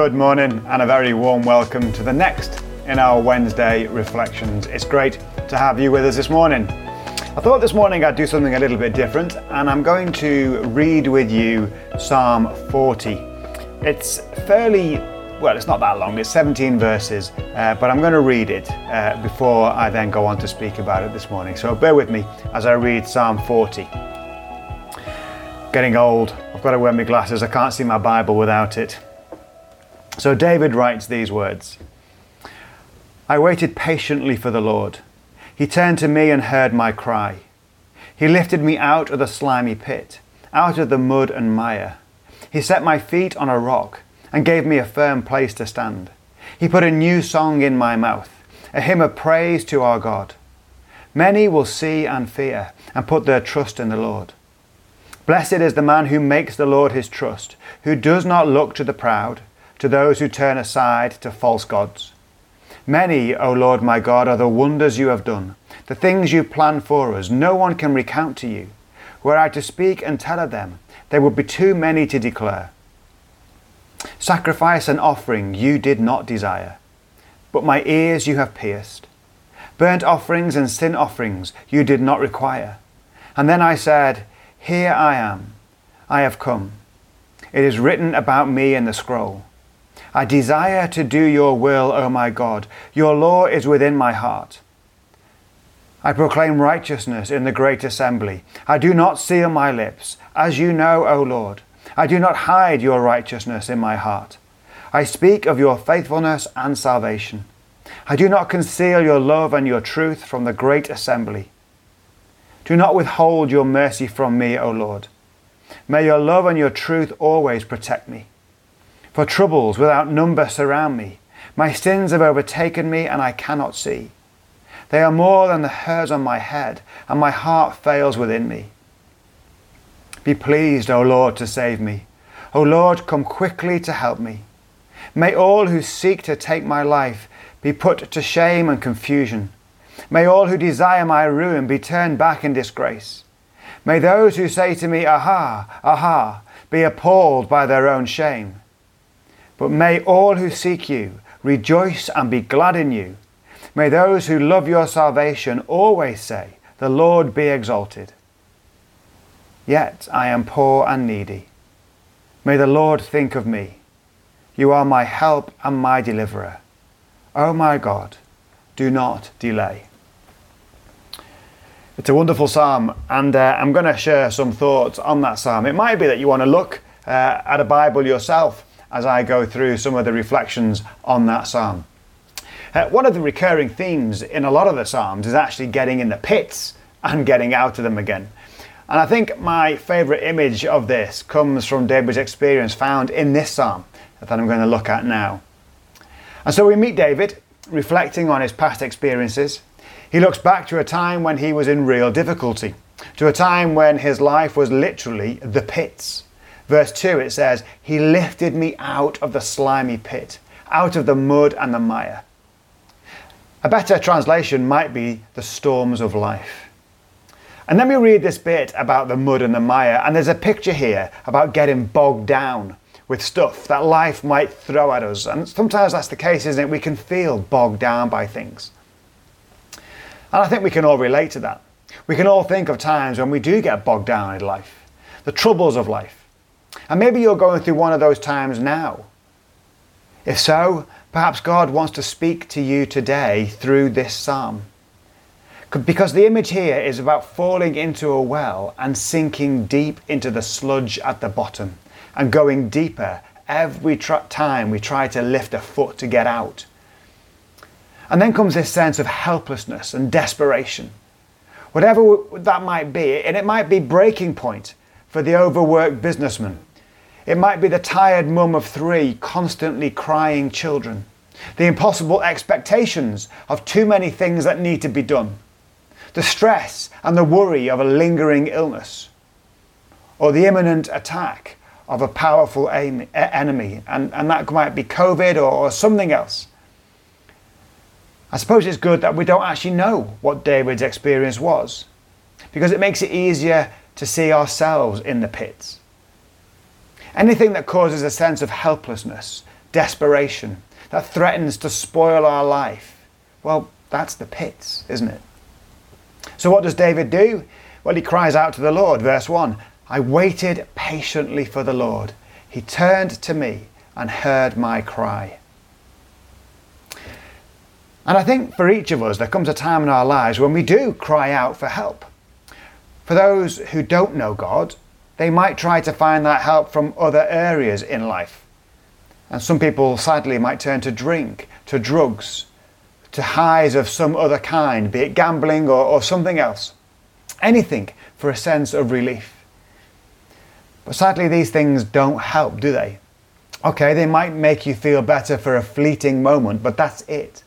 Good morning and a very warm welcome to the next in our Wednesday reflections. It's great to have you with us this morning. I thought this morning I'd do something a little bit different and I'm going to read with you Psalm 40. It's fairly, well, it's not that long, it's 17 verses, uh, but I'm going to read it uh, before I then go on to speak about it this morning. So bear with me as I read Psalm 40. Getting old, I've got to wear my glasses, I can't see my Bible without it. So David writes these words I waited patiently for the Lord. He turned to me and heard my cry. He lifted me out of the slimy pit, out of the mud and mire. He set my feet on a rock and gave me a firm place to stand. He put a new song in my mouth, a hymn of praise to our God. Many will see and fear and put their trust in the Lord. Blessed is the man who makes the Lord his trust, who does not look to the proud to those who turn aside to false gods. Many, O Lord my God, are the wonders you have done, the things you planned for us. No one can recount to you. Were I to speak and tell of them, they would be too many to declare. Sacrifice and offering you did not desire, but my ears you have pierced. Burnt offerings and sin offerings you did not require. And then I said, Here I am, I have come. It is written about me in the scroll. I desire to do your will, O my God. Your law is within my heart. I proclaim righteousness in the great assembly. I do not seal my lips, as you know, O Lord. I do not hide your righteousness in my heart. I speak of your faithfulness and salvation. I do not conceal your love and your truth from the great assembly. Do not withhold your mercy from me, O Lord. May your love and your truth always protect me. For troubles without number surround me. My sins have overtaken me, and I cannot see. They are more than the hairs on my head, and my heart fails within me. Be pleased, O Lord, to save me. O Lord, come quickly to help me. May all who seek to take my life be put to shame and confusion. May all who desire my ruin be turned back in disgrace. May those who say to me, Aha, aha, be appalled by their own shame. But may all who seek you rejoice and be glad in you. May those who love your salvation always say, The Lord be exalted. Yet I am poor and needy. May the Lord think of me. You are my help and my deliverer. O oh my God, do not delay. It's a wonderful psalm, and uh, I'm going to share some thoughts on that psalm. It might be that you want to look uh, at a Bible yourself as I go through some of the reflections on that psalm. Uh, one of the recurring themes in a lot of the psalms is actually getting in the pits and getting out of them again. And I think my favourite image of this comes from David's experience found in this psalm that I'm going to look at now. And so we meet David reflecting on his past experiences. He looks back to a time when he was in real difficulty, to a time when his life was literally the pits. Verse 2 it says, He lifted me out of the slimy pit, out of the mud and the mire. A better translation might be the storms of life. And then we read this bit about the mud and the mire, and there's a picture here about getting bogged down with stuff that life might throw at us. And sometimes that's the case, isn't it? We can feel bogged down by things. And I think we can all relate to that. We can all think of times when we do get bogged down in life, the troubles of life, and maybe you're going through one of those times now. If so, perhaps God wants to speak to you today through this psalm. Because the image here is about falling into a well and sinking deep into the sludge at the bottom and going deeper every tr- time we try to lift a foot to get out. And then comes this sense of helplessness and desperation. Whatever that might be, and it might be breaking point for the overworked businessman it might be the tired mum of three constantly crying children, the impossible expectations of too many things that need to be done, the stress and the worry of a lingering illness, or the imminent attack of a powerful enemy, and, and that might be COVID or, or something else. I suppose it's good that we don't actually know what David's experience was, because it makes it easier to see ourselves in the pits. Anything that causes a sense of helplessness desperation that threatens to spoil our life, well, that's the pits, isn't it? So, what does David do? Well, he cries out to the Lord. Verse 1 I waited patiently for the Lord. He turned to me and heard my cry. And I think for each of us, there comes a time in our lives when we do cry out for help. For those who don't know God, they might try to find that help from other areas in life. And some people, sadly, might turn to drink, to drugs, to highs of some other kind, be it gambling or, or something else. Anything for a sense of relief. But sadly, these things don't help, do they? Okay, they might make you feel better for a fleeting moment, but that's it.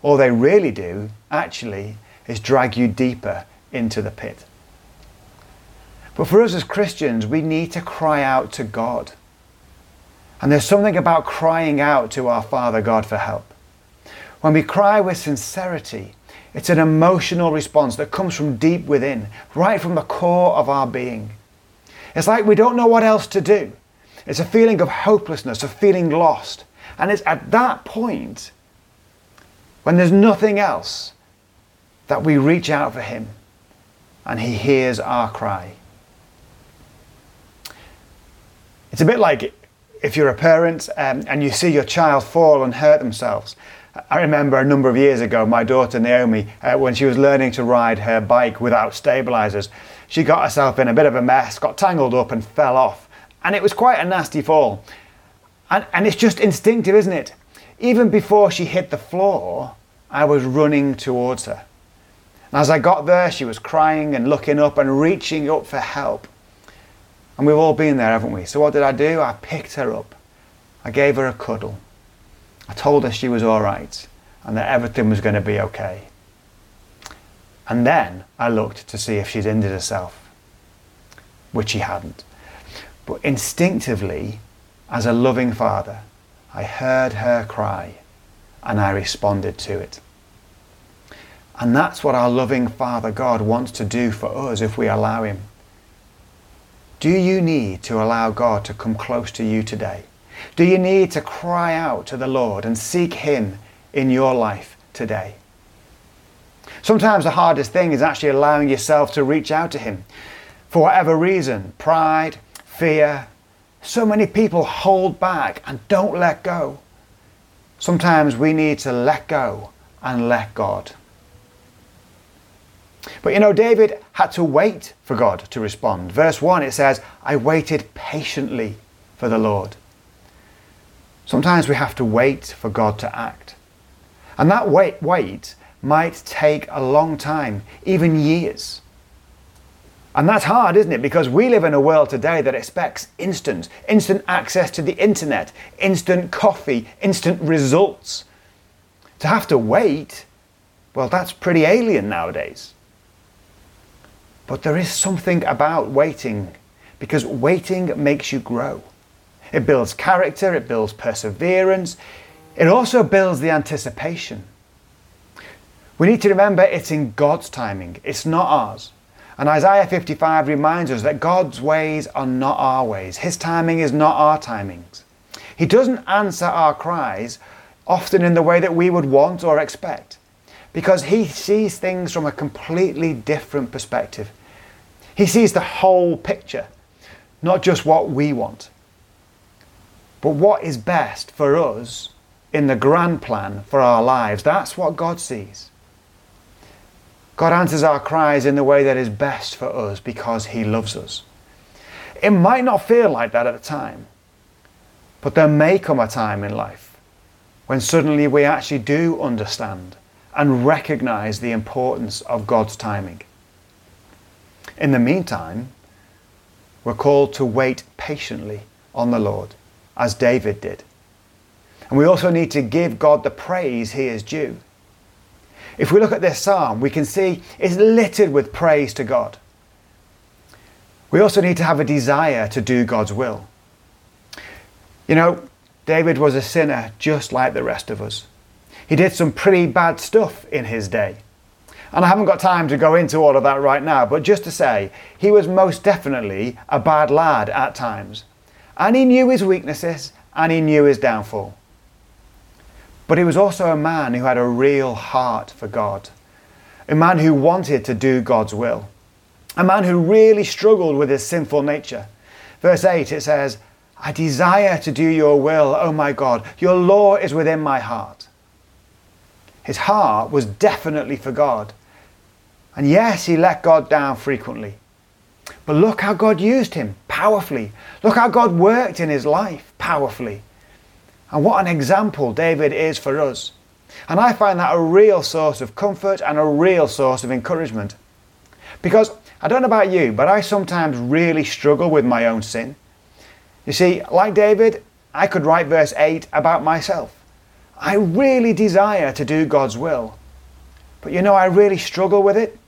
All they really do, actually, is drag you deeper into the pit. But for us as Christians, we need to cry out to God. And there's something about crying out to our Father God for help. When we cry with sincerity, it's an emotional response that comes from deep within, right from the core of our being. It's like we don't know what else to do. It's a feeling of hopelessness, of feeling lost. And it's at that point, when there's nothing else, that we reach out for Him and He hears our cry. It's a bit like if you're a parent um, and you see your child fall and hurt themselves. I remember a number of years ago, my daughter Naomi, uh, when she was learning to ride her bike without stabilizers, she got herself in a bit of a mess, got tangled up, and fell off. And it was quite a nasty fall. And, and it's just instinctive, isn't it? Even before she hit the floor, I was running towards her. And as I got there, she was crying and looking up and reaching up for help. And we've all been there, haven't we? So what did I do? I picked her up. I gave her a cuddle. I told her she was all right and that everything was going to be okay. And then I looked to see if she'd injured herself, which she hadn't. But instinctively, as a loving father, I heard her cry and I responded to it. And that's what our loving Father God wants to do for us if we allow Him. Do you need to allow God to come close to you today? Do you need to cry out to the Lord and seek Him in your life today? Sometimes the hardest thing is actually allowing yourself to reach out to Him. For whatever reason, pride, fear, so many people hold back and don't let go. Sometimes we need to let go and let God. But you know, David had to wait for God to respond. Verse 1 it says, I waited patiently for the Lord. Sometimes we have to wait for God to act. And that wait, wait might take a long time, even years. And that's hard, isn't it? Because we live in a world today that expects instant, instant access to the internet, instant coffee, instant results. To have to wait, well, that's pretty alien nowadays. But there is something about waiting, because waiting makes you grow. It builds character, it builds perseverance, it also builds the anticipation. We need to remember it's in God's timing, it's not ours. And Isaiah 55 reminds us that God's ways are not our ways. His timing is not our timings. He doesn't answer our cries often in the way that we would want or expect because He sees things from a completely different perspective. He sees the whole picture, not just what we want but what is best for us in the grand plan for our lives. That's what God sees. God answers our cries in the way that is best for us because He loves us. It might not feel like that at the time, but there may come a time in life when suddenly we actually do understand and recognize the importance of God's timing. In the meantime, we're called to wait patiently on the Lord as David did. And we also need to give God the praise he is due. If we look at this psalm, we can see it's littered with praise to God. We also need to have a desire to do God's will. You know, David was a sinner just like the rest of us. He did some pretty bad stuff in his day. And I haven't got time to go into all of that right now, but just to say, he was most definitely a bad lad at times. And he knew his weaknesses and he knew his downfall. but he was also a man who had a real heart for God, a man who wanted to do God's will, a man who really struggled with his sinful nature. Verse 8 it says, I desire to do your will, O my God. Your law is within my heart. His heart was definitely for God. And yes, he let God down frequently. But look how God used him powerfully. Look how God worked in his life powerfully. And what an example David is for us. And I find that a real source of comfort and a real source of encouragement. Because I don't know about you, but I sometimes really struggle with my own sin. You see, like David, I could write verse 8 about myself. I really desire to do God's will. But you know, I really struggle with it.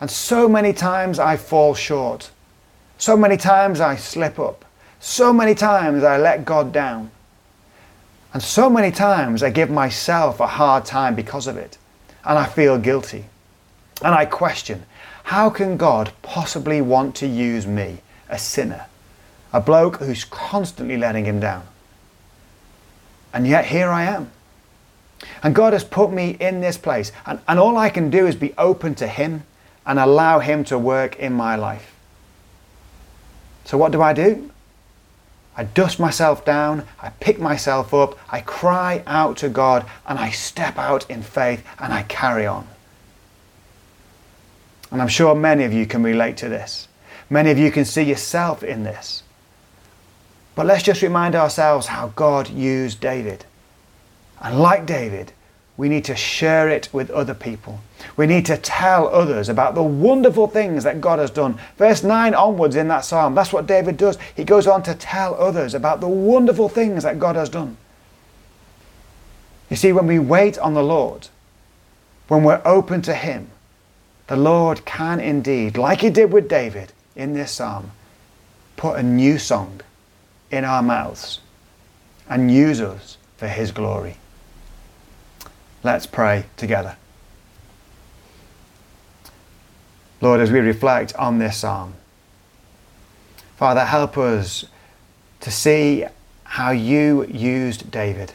And so many times I fall short. So many times I slip up. So many times I let God down. And so many times I give myself a hard time because of it. And I feel guilty. And I question how can God possibly want to use me, a sinner, a bloke who's constantly letting him down? And yet here I am. And God has put me in this place. And, and all I can do is be open to Him and allow Him to work in my life. So, what do I do? I dust myself down, I pick myself up, I cry out to God, and I step out in faith and I carry on. And I'm sure many of you can relate to this. Many of you can see yourself in this. But let's just remind ourselves how God used David. And like David, we need to share it with other people. We need to tell others about the wonderful things that God has done. Verse 9 onwards in that psalm, that's what David does. He goes on to tell others about the wonderful things that God has done. You see, when we wait on the Lord, when we're open to Him, the Lord can indeed, like He did with David in this psalm, put a new song in our mouths and use us for His glory. Let's pray together. Lord, as we reflect on this psalm, Father, help us to see how you used David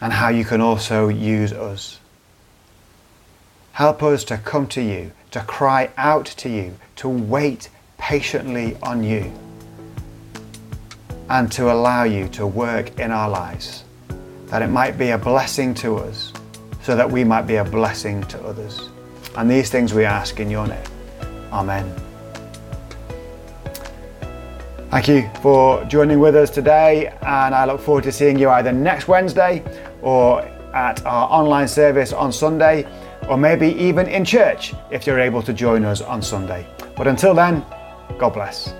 and how you can also use us. Help us to come to you, to cry out to you, to wait patiently on you, and to allow you to work in our lives that it might be a blessing to us, so that we might be a blessing to others. And these things we ask in your name. Amen. Thank you for joining with us today, and I look forward to seeing you either next Wednesday or at our online service on Sunday, or maybe even in church if you're able to join us on Sunday. But until then, God bless.